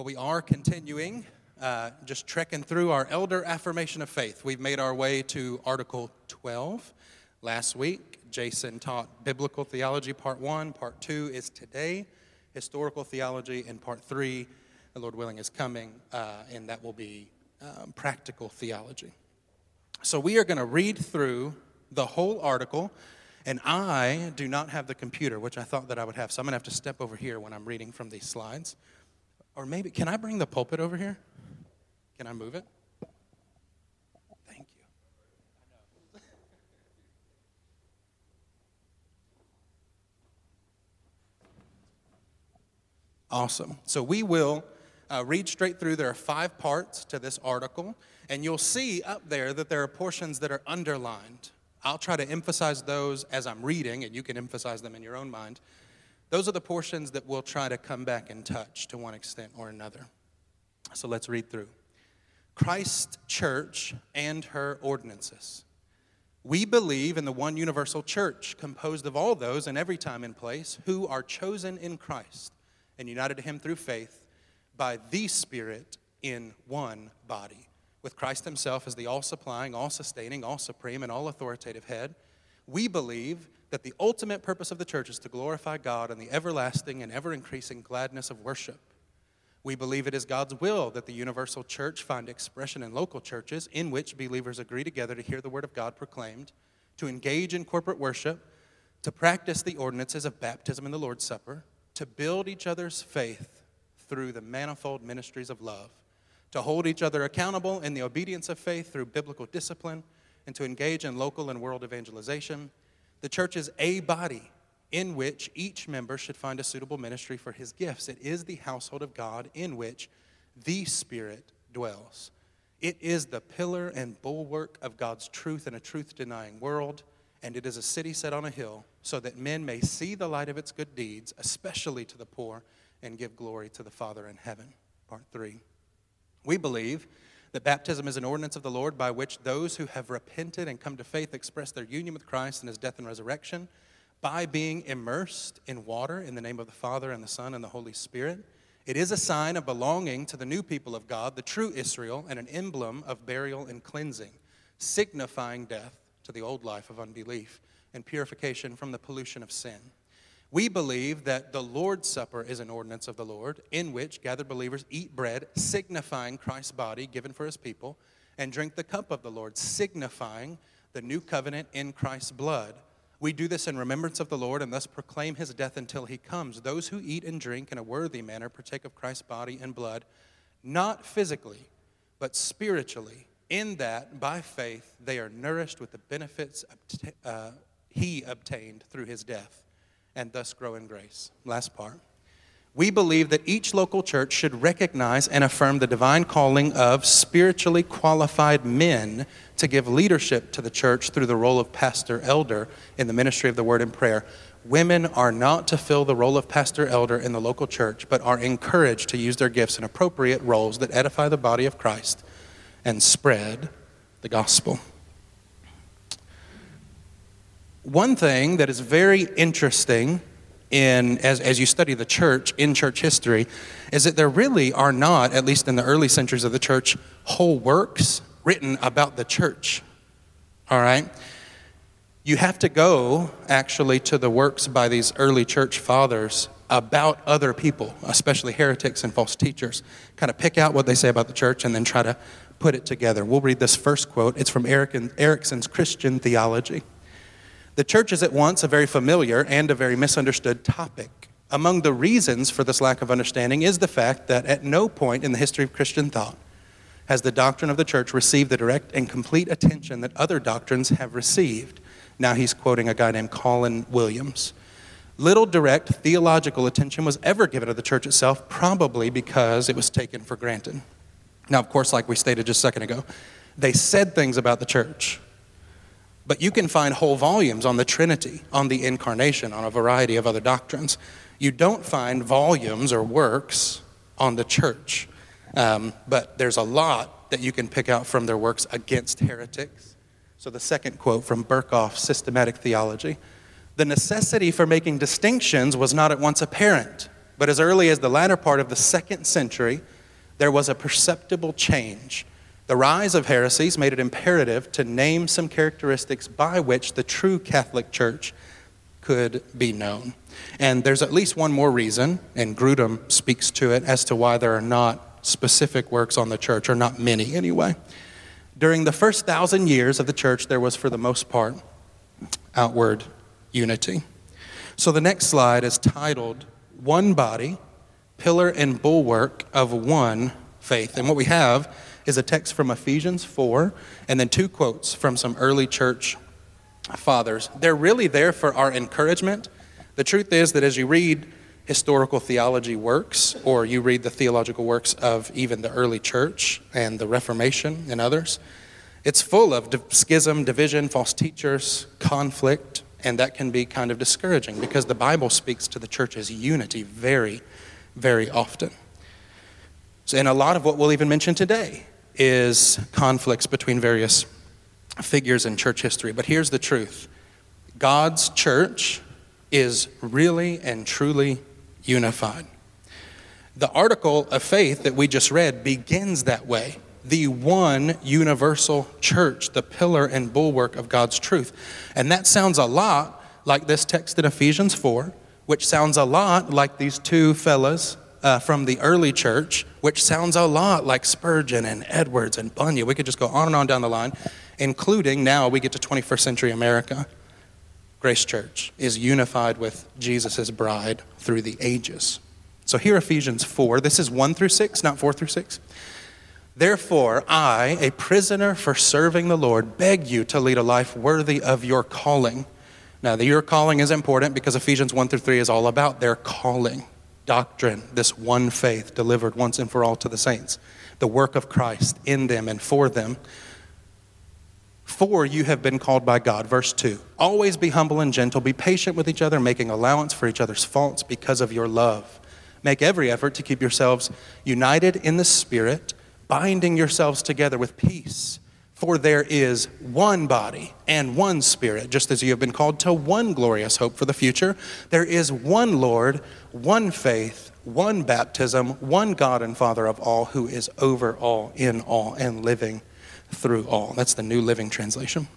Well, we are continuing, uh, just trekking through our elder affirmation of faith. We've made our way to Article 12. Last week, Jason taught Biblical Theology, Part 1. Part 2 is today, Historical Theology, and Part 3, the Lord willing, is coming, uh, and that will be um, Practical Theology. So we are going to read through the whole article. And I do not have the computer, which I thought that I would have. So I'm going to have to step over here when I'm reading from these slides. Or maybe, can I bring the pulpit over here? Can I move it? Thank you. Awesome. So we will uh, read straight through. There are five parts to this article, and you'll see up there that there are portions that are underlined. I'll try to emphasize those as I'm reading, and you can emphasize them in your own mind. Those are the portions that we'll try to come back and touch to one extent or another. So let's read through. Christ Church and her ordinances. We believe in the one universal church, composed of all those in every time and place who are chosen in Christ and united to Him through faith by the Spirit in one body, with Christ Himself as the all supplying, all sustaining, all supreme, and all authoritative head. We believe that the ultimate purpose of the church is to glorify God in the everlasting and ever increasing gladness of worship. We believe it is God's will that the universal church find expression in local churches in which believers agree together to hear the word of God proclaimed, to engage in corporate worship, to practice the ordinances of baptism and the Lord's Supper, to build each other's faith through the manifold ministries of love, to hold each other accountable in the obedience of faith through biblical discipline, and to engage in local and world evangelization the church is a body in which each member should find a suitable ministry for his gifts. It is the household of God in which the Spirit dwells. It is the pillar and bulwark of God's truth in a truth denying world, and it is a city set on a hill so that men may see the light of its good deeds, especially to the poor, and give glory to the Father in heaven. Part three. We believe that baptism is an ordinance of the Lord by which those who have repented and come to faith express their union with Christ in his death and resurrection by being immersed in water in the name of the Father and the Son and the Holy Spirit. It is a sign of belonging to the new people of God, the true Israel, and an emblem of burial and cleansing, signifying death to the old life of unbelief and purification from the pollution of sin. We believe that the Lord's Supper is an ordinance of the Lord in which gathered believers eat bread, signifying Christ's body given for his people, and drink the cup of the Lord, signifying the new covenant in Christ's blood. We do this in remembrance of the Lord and thus proclaim his death until he comes. Those who eat and drink in a worthy manner partake of Christ's body and blood, not physically, but spiritually, in that by faith they are nourished with the benefits uh, he obtained through his death and thus grow in grace. Last part. We believe that each local church should recognize and affirm the divine calling of spiritually qualified men to give leadership to the church through the role of pastor elder in the ministry of the word and prayer. Women are not to fill the role of pastor elder in the local church, but are encouraged to use their gifts in appropriate roles that edify the body of Christ and spread the gospel. One thing that is very interesting in as, as you study the church in church history is that there really are not, at least in the early centuries of the church, whole works written about the church. All right? You have to go actually to the works by these early church fathers about other people, especially heretics and false teachers. Kind of pick out what they say about the church and then try to put it together. We'll read this first quote. It's from Erickson's Christian Theology. The church is at once a very familiar and a very misunderstood topic. Among the reasons for this lack of understanding is the fact that at no point in the history of Christian thought has the doctrine of the church received the direct and complete attention that other doctrines have received. Now he's quoting a guy named Colin Williams. Little direct theological attention was ever given to the church itself, probably because it was taken for granted. Now, of course, like we stated just a second ago, they said things about the church but you can find whole volumes on the Trinity, on the incarnation, on a variety of other doctrines. You don't find volumes or works on the church. Um, but there's a lot that you can pick out from their works against heretics. So, the second quote from Berkhof's Systematic Theology the necessity for making distinctions was not at once apparent But as early as the latter part of the second century, there was a perceptible change. The rise of heresies made it imperative to name some characteristics by which the true Catholic Church could be known. And there's at least one more reason, and Grudem speaks to it, as to why there are not specific works on the church, or not many anyway. During the first thousand years of the church, there was, for the most part, outward unity. So the next slide is titled One Body, Pillar and Bulwark of One Faith. And what we have is a text from Ephesians 4 and then two quotes from some early church fathers. They're really there for our encouragement. The truth is that as you read historical theology works, or you read the theological works of even the early church and the Reformation and others, it's full of schism, division, false teachers, conflict, and that can be kind of discouraging because the Bible speaks to the church's unity very, very often. So, and a lot of what we'll even mention today is conflicts between various figures in church history. But here's the truth God's church is really and truly unified. The article of faith that we just read begins that way the one universal church, the pillar and bulwark of God's truth. And that sounds a lot like this text in Ephesians 4, which sounds a lot like these two fellas uh, from the early church, which sounds a lot like Spurgeon and Edwards and Bunyan. We could just go on and on down the line, including now we get to 21st century America. Grace Church is unified with Jesus' bride through the ages. So here, Ephesians 4, this is 1 through 6, not 4 through 6. Therefore, I, a prisoner for serving the Lord, beg you to lead a life worthy of your calling. Now, the your calling is important because Ephesians 1 through 3 is all about their calling, doctrine, this one faith delivered once and for all to the saints, the work of Christ in them and for them. For you have been called by God. Verse 2 Always be humble and gentle, be patient with each other, making allowance for each other's faults because of your love. Make every effort to keep yourselves united in the Spirit, binding yourselves together with peace. For there is one body and one Spirit, just as you have been called to one glorious hope for the future. There is one Lord, one faith, one baptism, one God and Father of all, who is over all, in all, and living through all. That's the New Living Translation.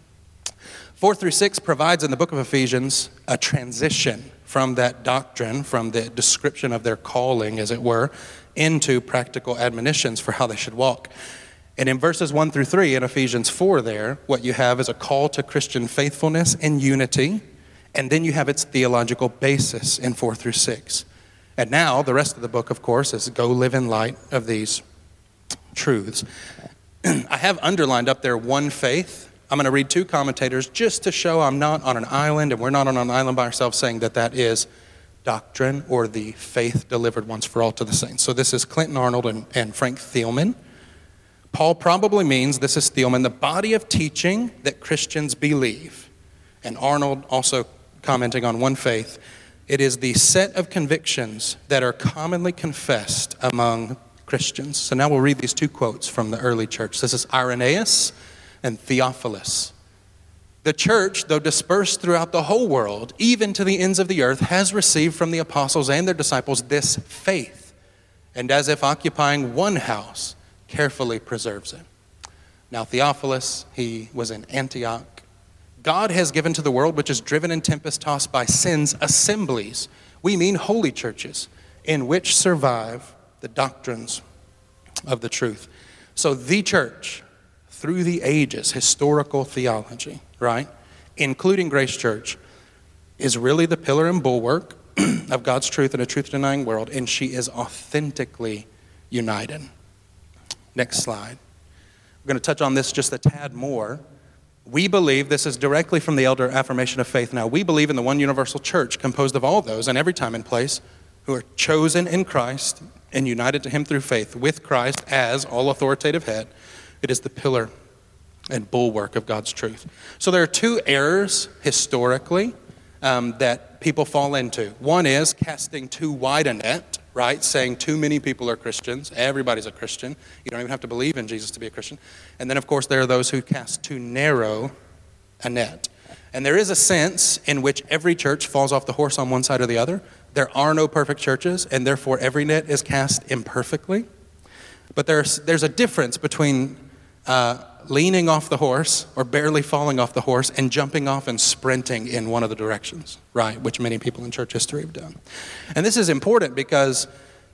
Four through six provides in the book of Ephesians a transition from that doctrine, from the description of their calling, as it were, into practical admonitions for how they should walk. And in verses 1 through 3 in Ephesians 4, there, what you have is a call to Christian faithfulness and unity, and then you have its theological basis in 4 through 6. And now, the rest of the book, of course, is go live in light of these truths. I have underlined up there one faith. I'm going to read two commentators just to show I'm not on an island and we're not on an island by ourselves saying that that is doctrine or the faith delivered once for all to the saints. So this is Clinton Arnold and, and Frank Thielman. Paul probably means, this is Thielman, the body of teaching that Christians believe. And Arnold also commenting on one faith. It is the set of convictions that are commonly confessed among Christians. So now we'll read these two quotes from the early church. This is Irenaeus and Theophilus. The church, though dispersed throughout the whole world, even to the ends of the earth, has received from the apostles and their disciples this faith, and as if occupying one house, carefully preserves it. Now, Theophilus, he was in Antioch. God has given to the world, which is driven and tempest tossed by sins, assemblies. We mean holy churches, in which survive the doctrines of the truth. So, the church, through the ages, historical theology, right, including Grace Church, is really the pillar and bulwark of God's truth in a truth denying world, and she is authentically united. Next slide. I'm going to touch on this just a tad more. We believe this is directly from the elder affirmation of faith. Now, we believe in the one universal church composed of all those and every time and place who are chosen in Christ and united to Him through faith with Christ as all authoritative head. It is the pillar and bulwark of God's truth. So there are two errors historically um, that people fall into. One is casting too wide a net, right? Saying too many people are Christians. Everybody's a Christian. You don't even have to believe in Jesus to be a Christian. And then, of course, there are those who cast too narrow a net. And there is a sense in which every church falls off the horse on one side or the other, There are no perfect churches, and therefore every net is cast imperfectly. But there's, there's a difference between uh, leaning off the horse or barely falling off the horse and jumping off and sprinting in one of the directions, right? Which many people in church history have done. And this is important because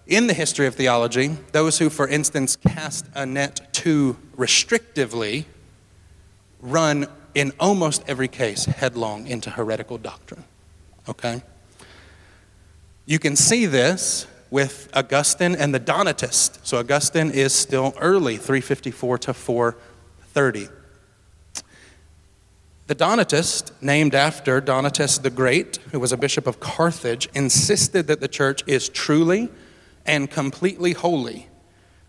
in the history of theology, those who, for instance, cast a net too restrictively run in almost every case headlong into heretical doctrine. Okay? You can see this with Augustine and the Donatists. So Augustine is still early, 354 to 430. The Donatist, named after Donatus the Great, who was a bishop of Carthage, insisted that the church is truly and completely holy.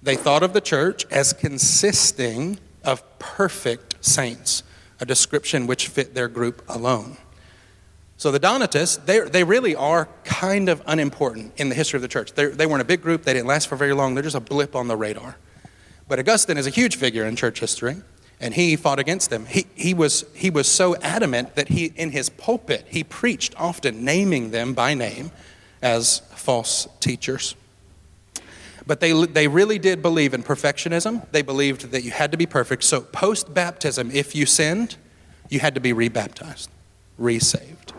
They thought of the church as consisting of perfect saints, a description which fit their group alone. So the Donatists, they, they really are kind of unimportant in the history of the church. They're, they weren't a big group, they didn't last for very long, they're just a blip on the radar. But Augustine is a huge figure in church history, and he fought against them. He, he, was, he was so adamant that he, in his pulpit, he preached often naming them by name as false teachers. But they, they really did believe in perfectionism. They believed that you had to be perfect. So, post baptism, if you sinned, you had to be rebaptized, resaved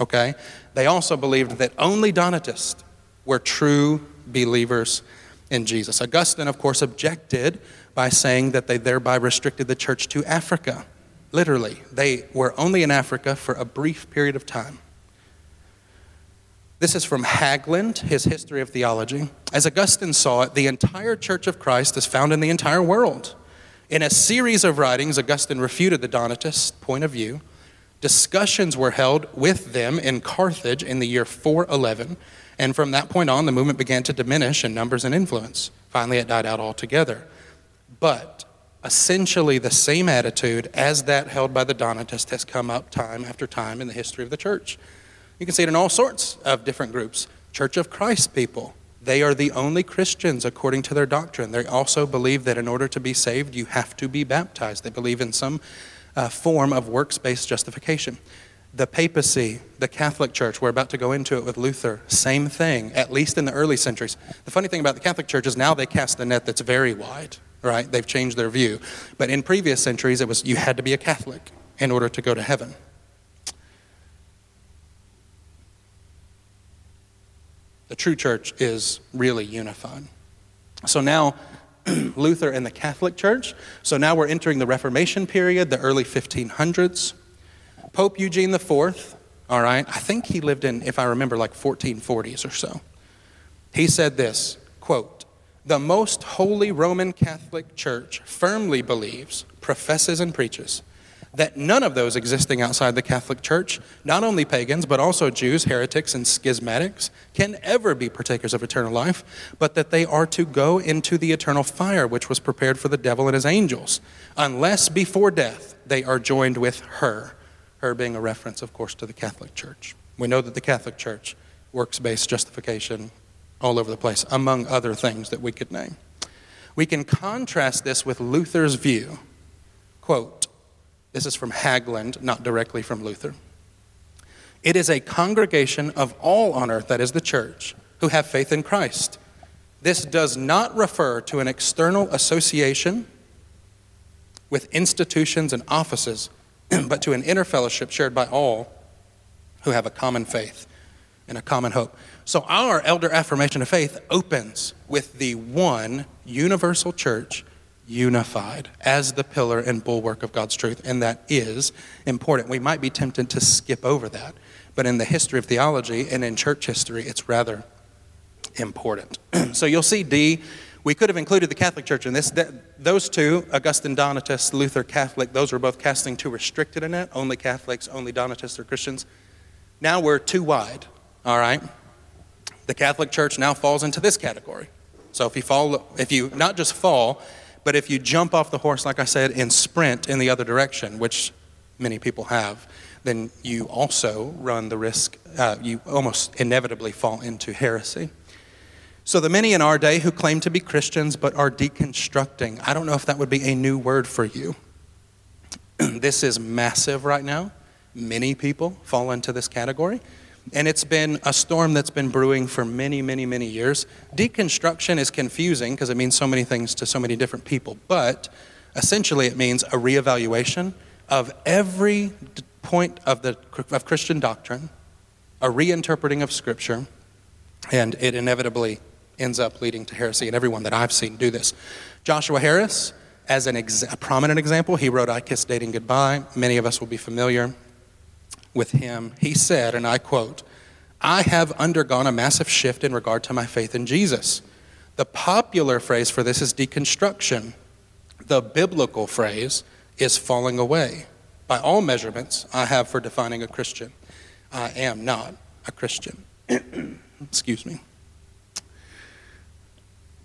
okay? They also believed that only Donatists were true believers in Jesus. Augustine, of course, objected by saying that they thereby restricted the church to Africa. Literally, they were only in Africa for a brief period of time. This is from Hägglund, his History of Theology. As Augustine saw it, the entire Church of Christ is found in the entire world. In a series of writings, Augustine refuted the Donatist point of view Discussions were held with them in Carthage in the year 411, and from that point on, the movement began to diminish in numbers and influence. Finally, it died out altogether. But essentially, the same attitude as that held by the Donatists has come up time after time in the history of the church. You can see it in all sorts of different groups. Church of Christ people, they are the only Christians according to their doctrine. They also believe that in order to be saved, you have to be baptized. They believe in some uh, form of works based justification. The papacy, the Catholic Church, we're about to go into it with Luther, same thing, at least in the early centuries. The funny thing about the Catholic Church is now they cast the net that's very wide, right? They've changed their view. But in previous centuries, it was you had to be a Catholic in order to go to heaven. The true church is really unified. So now, Luther and the Catholic Church. So now we're entering the Reformation period, the early 1500s. Pope Eugene IV, all right, I think he lived in, if I remember, like 1440s or so. He said this quote, The most holy Roman Catholic Church firmly believes, professes, and preaches that none of those existing outside the Catholic Church, not only pagans, but also Jews, heretics, and schismatics, can ever be partakers of eternal life, but that they are to go into the eternal fire which was prepared for the devil and his angels, unless before death they are joined with her. Her being a reference, of course, to the Catholic Church. We know that the Catholic Church, works based justification all over the place, among other things that we could name. We can contrast this with Luther's view. Quote, this is from Hägglund, not directly from Luther. It is a congregation of all on earth, that is the church, who have faith in Christ. This does not refer to an external association with institutions and offices, but to an inner fellowship shared by all who have a common faith and a common hope. So, our elder affirmation of faith opens with the one universal church unified as the pillar and bulwark of God's truth, and that is important. We might be tempted to skip over that, but in the history of theology and in church history, it's rather important. so you'll see D. We could have included the Catholic Church in this. Those two, Augustine Donatist, Luther Catholic, those were both casting too restricted in it. Only Catholics, only Donatists or Christians. Now we're too wide, all right? The Catholic Church now falls into this category. So if you fall, if you not just fall, but if you jump off the horse, like I said, and sprint in the other direction, which many people have, then you also run the risk, uh, you almost inevitably fall into heresy. So, the many in our day who claim to be Christians but are deconstructing, I don't know if that would be a new word for you. this is massive right now. Many people fall into this category. And it's been a storm that's been brewing for many, many, many years. Deconstruction is confusing because it means so many things to so many different people, but essentially it means a reevaluation of every point of, the, of Christian doctrine, a reinterpreting of Scripture, and it inevitably ends up leading to heresy, and everyone that I've seen do this. Joshua Harris, as an ex- a prominent example, he wrote I Kiss Dating Goodbye. Many of us will be familiar with him. He said, and I quote, I have undergone a massive shift in regard to my faith in Jesus. The popular phrase for this is deconstruction. The biblical phrase is falling away. By all measurements I have for defining a Christian, I am not a Christian. Excuse me.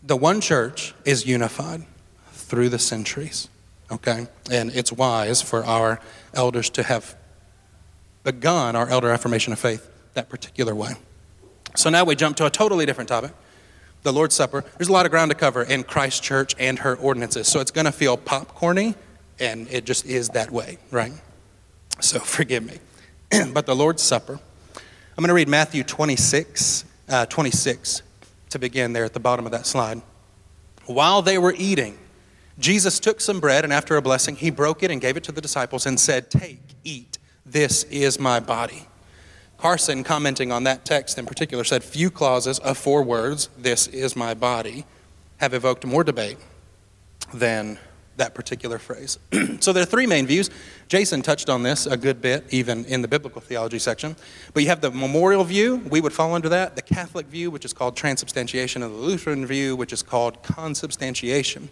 The one church is unified through the centuries, okay? And it's wise for our elders to have begun our elder affirmation of faith that particular way. So now we jump to a totally different topic the Lord's Supper. There's a lot of ground to cover in Christ Church and her ordinances. So it's going to feel popcorny, and it just is that way, right? So forgive me. but the Lord's Supper, I'm going to read Matthew 26, uh, 26 to begin there at the bottom of that slide. While they were eating, Jesus took some bread, and after a blessing, he broke it and gave it to the disciples and said, Take, eat, this is my body. Carson, commenting on that text in particular, said few clauses of four words, this is my body, have evoked more debate than that particular phrase. so there are three main views. Jason touched on this a good bit, even in the biblical theology section. But you have the memorial view, we would fall under that, the Catholic view, which is called transubstantiation, and the Lutheran view, which is called consubstantiation.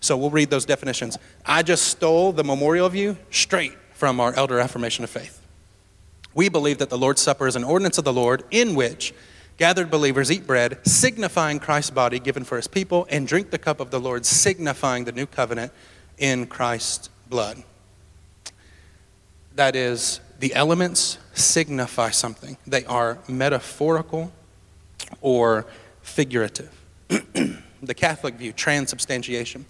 So we'll read those definitions. I just stole the memorial view straight from our elder affirmation of faith. We believe that the Lord's Supper is an ordinance of the Lord in which gathered believers eat bread, signifying Christ's body given for his people, and drink the cup of the Lord, signifying the new covenant in Christ's blood. That is, the elements signify something, they are metaphorical or figurative. the Catholic view, transubstantiation,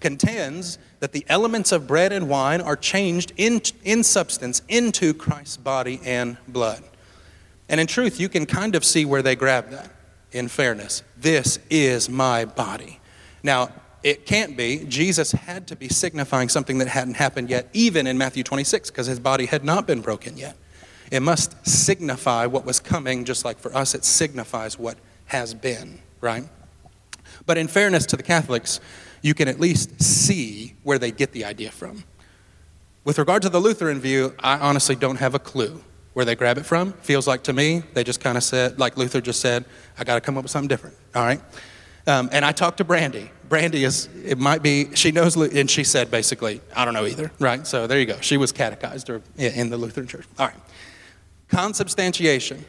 contends that the elements of bread and wine are changed in, in substance into Christ's body and blood. And in truth, you can kind of see where they grab that, in fairness. This is my body. Now, it can't be. Jesus had to be signifying something that hadn't happened yet, even in Matthew 26, because his body had not been broken yet. It must signify what was coming, just like for us, it signifies what has been, right? But in fairness to the Catholics, you can at least see where they get the idea from. With regard to the Lutheran view, I honestly don't have a clue where they grab it from. Feels like to me, they just kind of said, like Luther just said, I got to come up with something different. All right? Um, and I talked to Brandy. Brandy is, it might be, she knows, and she said basically, I don't know either, right? So there you go. She was catechized or in the Lutheran church. All right. Consubstantiation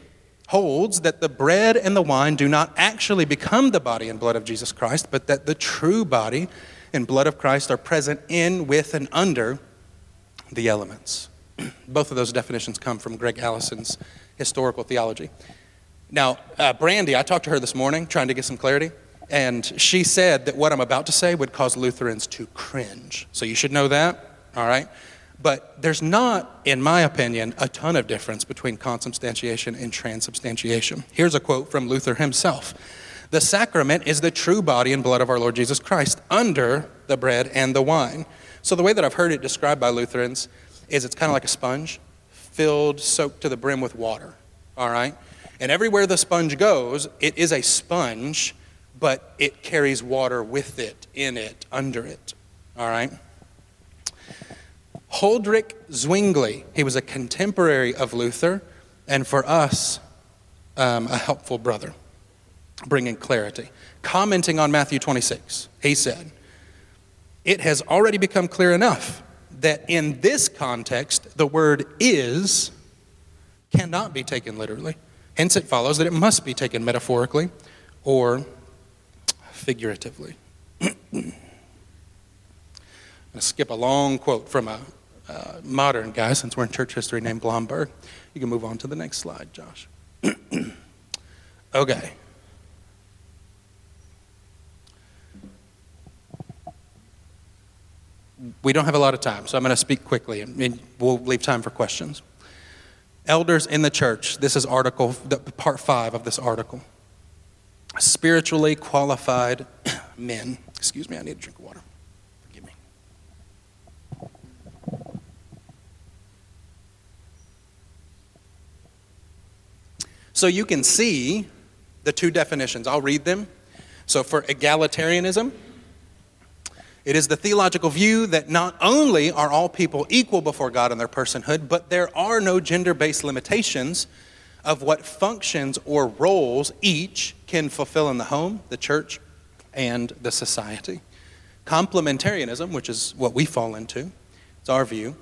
holds that the bread and the wine do not actually become the body and blood of Jesus Christ, but that the true body and blood of Christ are present in, with, and under the elements. Both of those definitions come from Gregg Allison's historical theology. Now, uh, Brandy, I talked to her this morning trying to get some clarity, and she said that what I'm about to say would cause Lutherans to cringe. So you should know that, all right? But there's not, in my opinion, a ton of difference between consubstantiation and transubstantiation. Here's a quote from Luther himself The sacrament is the true body and blood of our Lord Jesus Christ under the bread and the wine. So, the way that I've heard it described by Lutherans is it's kind of like a sponge filled, soaked to the brim with water. All right? And everywhere the sponge goes, it is a sponge, but it carries water with it, in it, under it. All right? Huldrych Zwingli, he was a contemporary of Luther, and for us, um, a helpful brother, bringing clarity. Commenting on Matthew 26, he said, It has already become clear enough that in this context, the word is cannot be taken literally. Hence, it follows that it must be taken metaphorically or figuratively. I'm going to skip a long quote from a uh, modern guy, since we're in church history, named Blomberg. You can move on to the next slide, Josh. okay. We don't have a lot of time, so I'm going to speak quickly and we'll leave time for questions. Elders in the church, this is article, part five of this article. Spiritually qualified men. Excuse me, I need a drink of water. So you can see the two definitions. I'll read them. So for egalitarianism, it is the theological view that not only are all people equal before God in their personhood, but there are no gender based limitations of what functions or roles each can fulfill in the home, the church, and the society. Complementarianism, which is what we fall into, it's our view.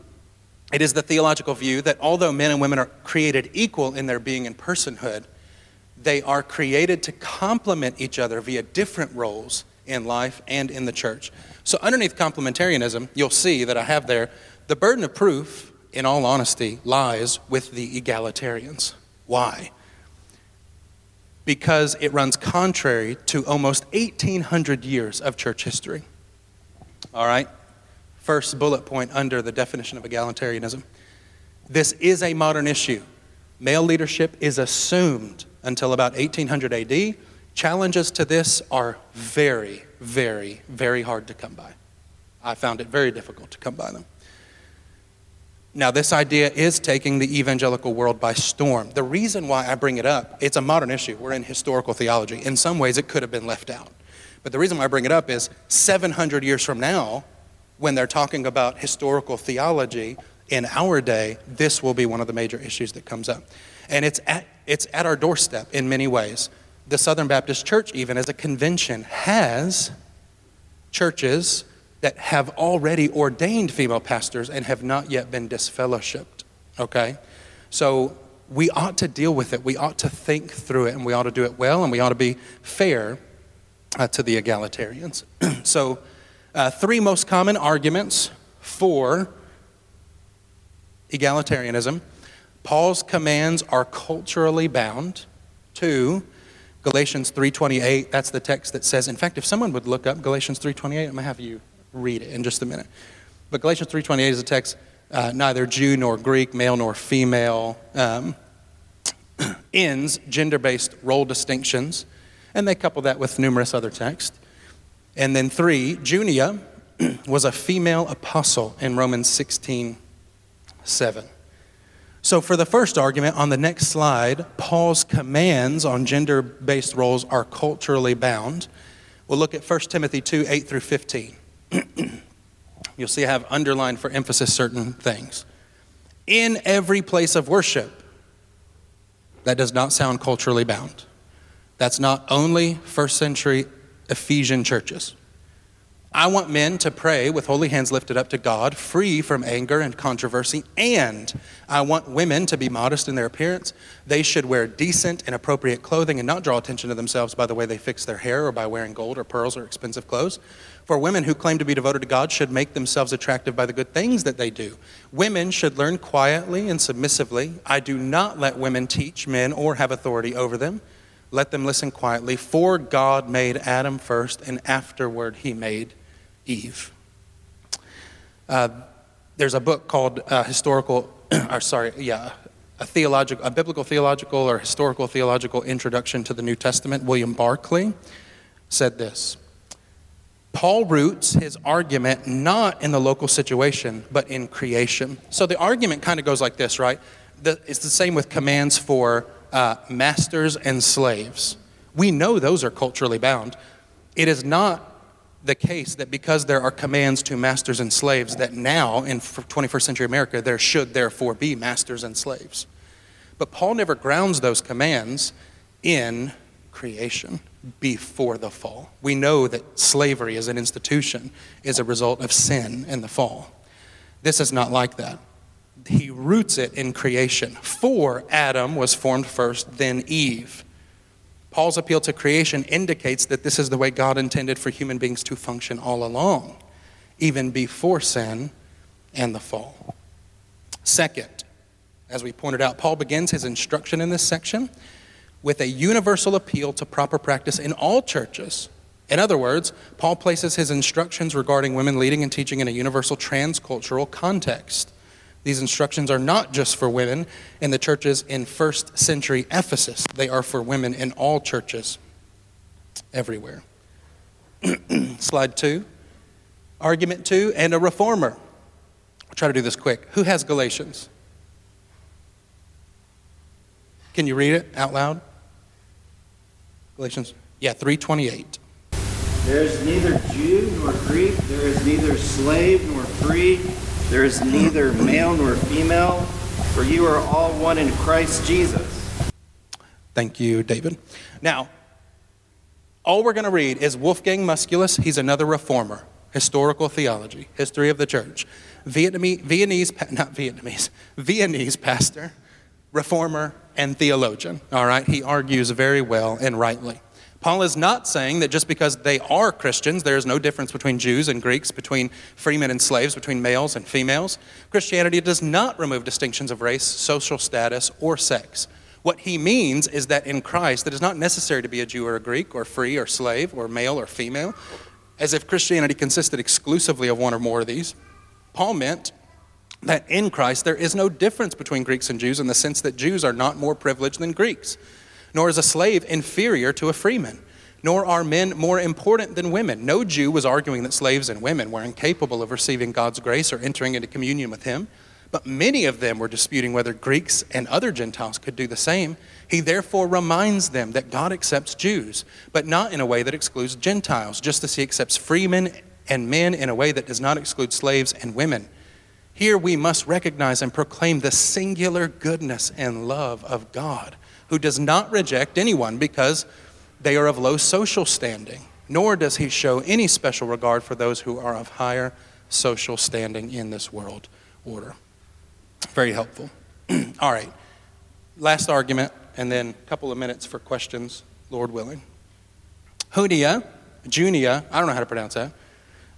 It is the theological view that although men and women are created equal in their being and personhood, they are created to complement each other via different roles in life and in the church. So, underneath complementarianism, you'll see that I have there the burden of proof, in all honesty, lies with the egalitarians. Why? Because it runs contrary to almost 1,800 years of church history. All right? First bullet point under the definition of egalitarianism. This is a modern issue. Male leadership is assumed until about 1800 AD. Challenges to this are very, very, very hard to come by. I found it very difficult to come by them. Now, this idea is taking the evangelical world by storm. The reason why I bring it up, it's a modern issue. We're in historical theology. In some ways, it could have been left out. But the reason why I bring it up is 700 years from now, when they're talking about historical theology in our day, this will be one of the major issues that comes up. And it's at, it's at our doorstep in many ways. The Southern Baptist Church, even as a convention, has churches that have already ordained female pastors and have not yet been disfellowshipped. Okay? So we ought to deal with it. We ought to think through it, and we ought to do it well, and we ought to be fair uh, to the egalitarians. so, uh, three most common arguments for egalitarianism Paul's commands are culturally bound. Two, Galatians 3:28, that's the text that says, in fact, if someone would look up Galatians 3:28, I'm going to have you read it in just a minute. But Galatians 3:28 is a text uh, neither Jew nor Greek, male nor female, um, ends gender-based role distinctions, and they couple that with numerous other texts. And then three, Junia was a female apostle in Romans 16, 7. So, for the first argument on the next slide, Paul's commands on gender based roles are culturally bound. We'll look at 1 Timothy 2 8 through 15. You'll see I have underlined for emphasis certain things. In every place of worship, that does not sound culturally bound. That's not only first century Ephesian churches. I want men to pray with holy hands lifted up to God, free from anger and controversy, and I want women to be modest in their appearance. They should wear decent and appropriate clothing and not draw attention to themselves by the way they fix their hair or by wearing gold or pearls or expensive clothes. For women who claim to be devoted to God should make themselves attractive by the good things that they do. Women should learn quietly and submissively. I do not let women teach men or have authority over them. Let them listen quietly. For God made Adam first, and afterward he made Eve. Uh, there's a book called uh, Historical, or sorry, yeah, a theological, a biblical theological or historical theological introduction to the New Testament. William Barclay said this. Paul roots his argument not in the local situation, but in creation. So the argument kind of goes like this, right? The, it's the same with commands for uh, masters and slaves. We know those are culturally bound. It is not the case that because there are commands to masters and slaves, that now in 21st century America, there should therefore be masters and slaves. But Paul never grounds those commands in creation before the fall. We know that slavery as an institution is a result of sin and the fall. This is not like that. He roots it in creation. For Adam was formed first, then Eve. Paul's appeal to creation indicates that this is the way God intended for human beings to function all along, even before sin and the fall. Second, as we pointed out, Paul begins his instruction in this section with a universal appeal to proper practice in all churches. In other words, Paul places his instructions regarding women leading and teaching in a universal transcultural context. These instructions are not just for women in the churches in first century Ephesus, they are for women in all churches everywhere. Slide two. Argument two, and a reformer. I'll try to do this quick. Who has Galatians? Can you read it out loud? Galatians, yeah, 328. There is neither Jew nor Greek, there is neither slave nor free, there is neither male nor female, for you are all one in Christ Jesus. Thank you, David. Now, all we're going to read is Wolfgang Musculus. He's another reformer, historical theology, history of the church. Vietnamese, Viennese, not Vietnamese, Viennese pastor, reformer, and theologian. All right, he argues very well and rightly. Paul is not saying that just because they are Christians, there is no difference between Jews and Greeks, between freemen and slaves, between males and females. Christianity does not remove distinctions of race, social status, or sex. What he means is that in Christ, it is not necessary to be a Jew or a Greek, or free or slave, or male or female, as if Christianity consisted exclusively of one or more of these. Paul meant that in Christ there is no difference between Greeks and Jews in the sense that Jews are not more privileged than Greeks nor is a slave inferior to a freeman, nor are men more important than women. No Jew was arguing that slaves and women were incapable of receiving God's grace or entering into communion with Him, but many of them were disputing whether Greeks and other Gentiles could do the same. He therefore reminds them that God accepts Jews, but not in a way that excludes Gentiles, just as He accepts freemen and men in a way that does not exclude slaves and women. Here we must recognize and proclaim the singular goodness and love of God who does not reject anyone because they are of low social standing, nor does he show any special regard for those who are of higher social standing in this world order. Very helpful. All right, last argument, and then a couple of minutes for questions, Lord willing. Junia, Junia, I don't know how to pronounce that,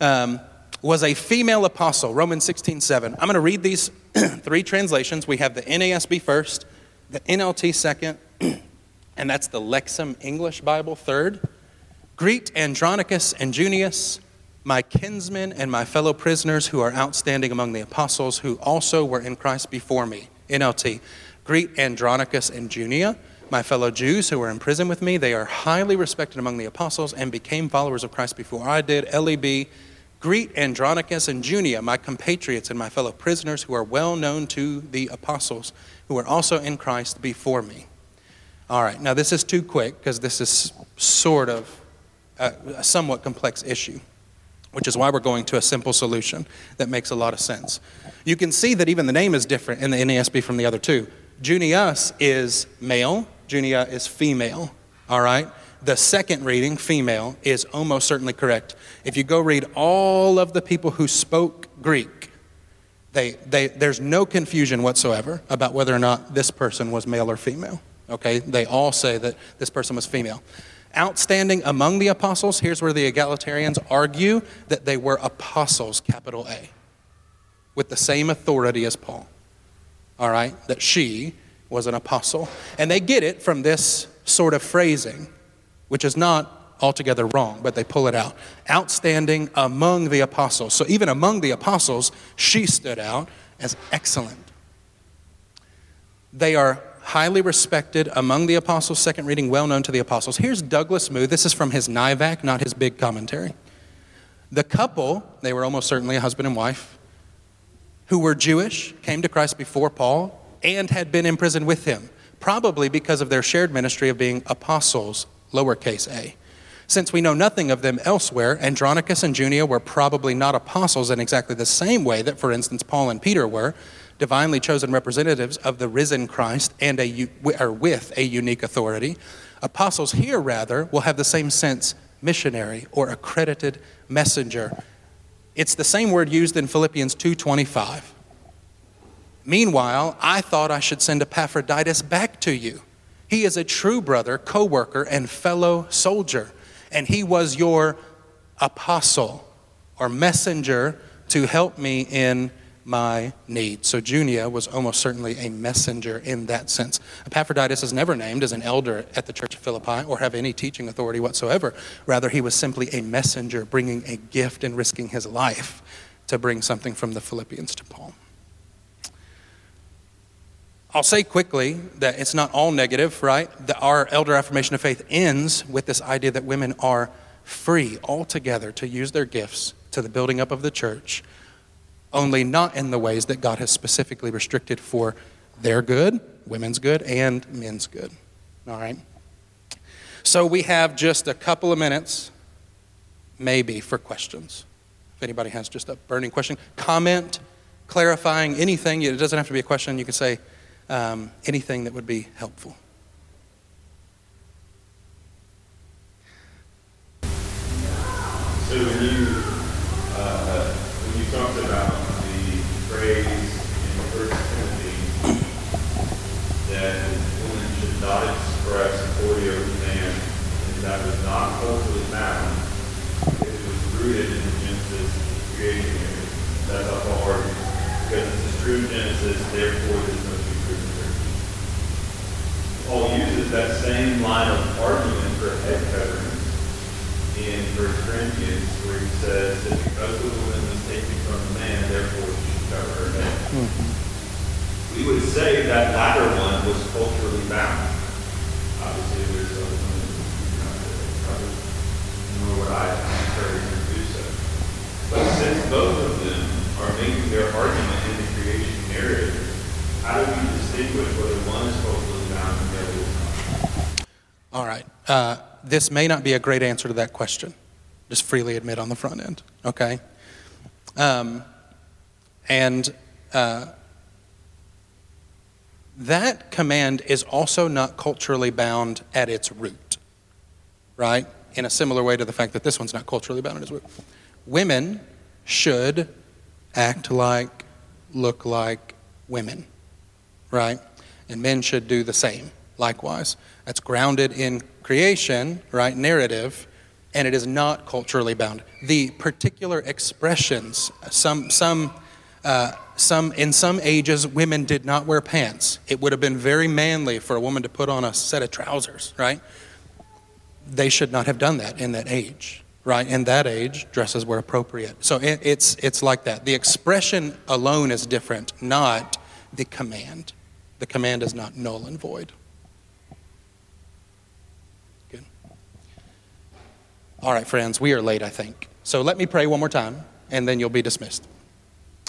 um, was a female apostle, Romans 16 7. I'm going to read these three translations. We have the NASB first, the NLT second, and that's the Lexham English Bible third. Greet Andronicus and Junius, my kinsmen and my fellow prisoners who are outstanding among the apostles, who also were in Christ before me. NLT. Greet Andronicus and Junia, my fellow Jews who were in prison with me. They are highly respected among the apostles and became followers of Christ before I did. LEB. Greet Andronicus and Junia, my compatriots and my fellow prisoners who are well known to the apostles who are also in Christ before me. All right, now this is too quick because this is sort of a, a somewhat complex issue, which is why we're going to a simple solution that makes a lot of sense. You can see that even the name is different in the NASB from the other two. Junius is male, Junia is female. All right? The second reading, female, is almost certainly correct. If you go read all of the people who spoke Greek, they, they, there's no confusion whatsoever about whether or not this person was male or female. Okay? They all say that this person was female. Outstanding among the apostles, here's where the egalitarians argue that they were apostles, capital A, with the same authority as Paul. All right? That she was an apostle. And they get it from this sort of phrasing which is not altogether wrong, but they pull it out. Outstanding among the apostles. So even among the apostles, she stood out as excellent. They are highly respected among the apostles, second reading, well known to the apostles. Here's Douglas Moo. This is from his NIVAC, not his big commentary. The couple, they were almost certainly a husband and wife, who were Jewish, came to Christ before Paul, and had been in prison with him, probably because of their shared ministry of being apostles lowercase a. Since we know nothing of them elsewhere, Andronicus and Junia were probably not apostles in exactly the same way that, for instance, Paul and Peter were, divinely chosen representatives of the risen Christ and a, or with a unique authority. Apostles here, rather, will have the same sense missionary or accredited messenger. It's the same word used in Philippians 2:25. Meanwhile, I thought I should send Epaphroditus back to you he is a true brother, co worker, and fellow soldier. And he was your apostle or messenger to help me in my need. So Junia was almost certainly a messenger in that sense. Epaphroditus is never named as an elder at the church of Philippi or have any teaching authority whatsoever. Rather, he was simply a messenger bringing a gift and risking his life to bring something from the Philippians to Paul. I'll say quickly that it's not all negative, right? The, our elder affirmation of faith ends with this idea that women are free altogether to use their gifts to the building up of the church, only not in the ways that God has specifically restricted for their good, women's good, and men's good. All right? So we have just a couple of minutes, maybe, for questions. If anybody has just a burning question, comment, clarifying anything. It doesn't have to be a question. You can say um, anything that would be helpful. So when you uh, when you talked about the phrase in First Timothy that women should not express authority over man, and that was not culturally bound, it was rooted in the Genesis creation area. That's a argument because it's is true Genesis, therefore this must be true in Scripture. Paul uses that same line of argument for head covering in First Corinthians where he says that because the woman was taken from the man, therefore she should cover her head. Mm-hmm. We would say that latter one was culturally bound. Obviously, there's other women who do not cover, nor would I encourage them to do so. But since both of them are making their argument in the creation narrative, how do we distinguish whether one is culturally bound and the other is not? All right. Uh, this may not be a great answer to that question. Just freely admit on the front end, okay? Um, and uh, that command is also not culturally bound at its root, right? In a similar way to the fact that this one's not culturally bound at its root. Women should act like, look like women, right? And men should do the same, likewise. That's grounded in creation, right? Narrative, and it is not culturally bound. The particular expressions, some, some, uh, some, in some ages, women did not wear pants. It would have been very manly for a woman to put on a set of trousers, right? They should not have done that in that age, right? In that age, dresses were appropriate. So it, it's, it's like that. The expression alone is different, not the command. The command is not null and void. All right, friends, we are late, I think. So let me pray one more time, and then you'll be dismissed.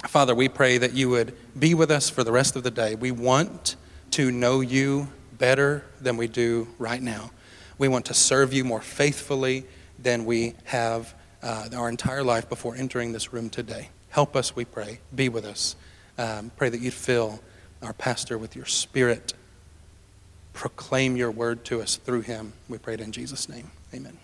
Father, we pray that you would be with us for the rest of the day. We want to know you better than we do right now. We want to serve you more faithfully than we have uh, our entire life before entering this room today. Help us, we pray. Be with us. Um, pray that you'd fill our pastor with your spirit. Proclaim your word to us through him. We pray it in Jesus' name. Amen.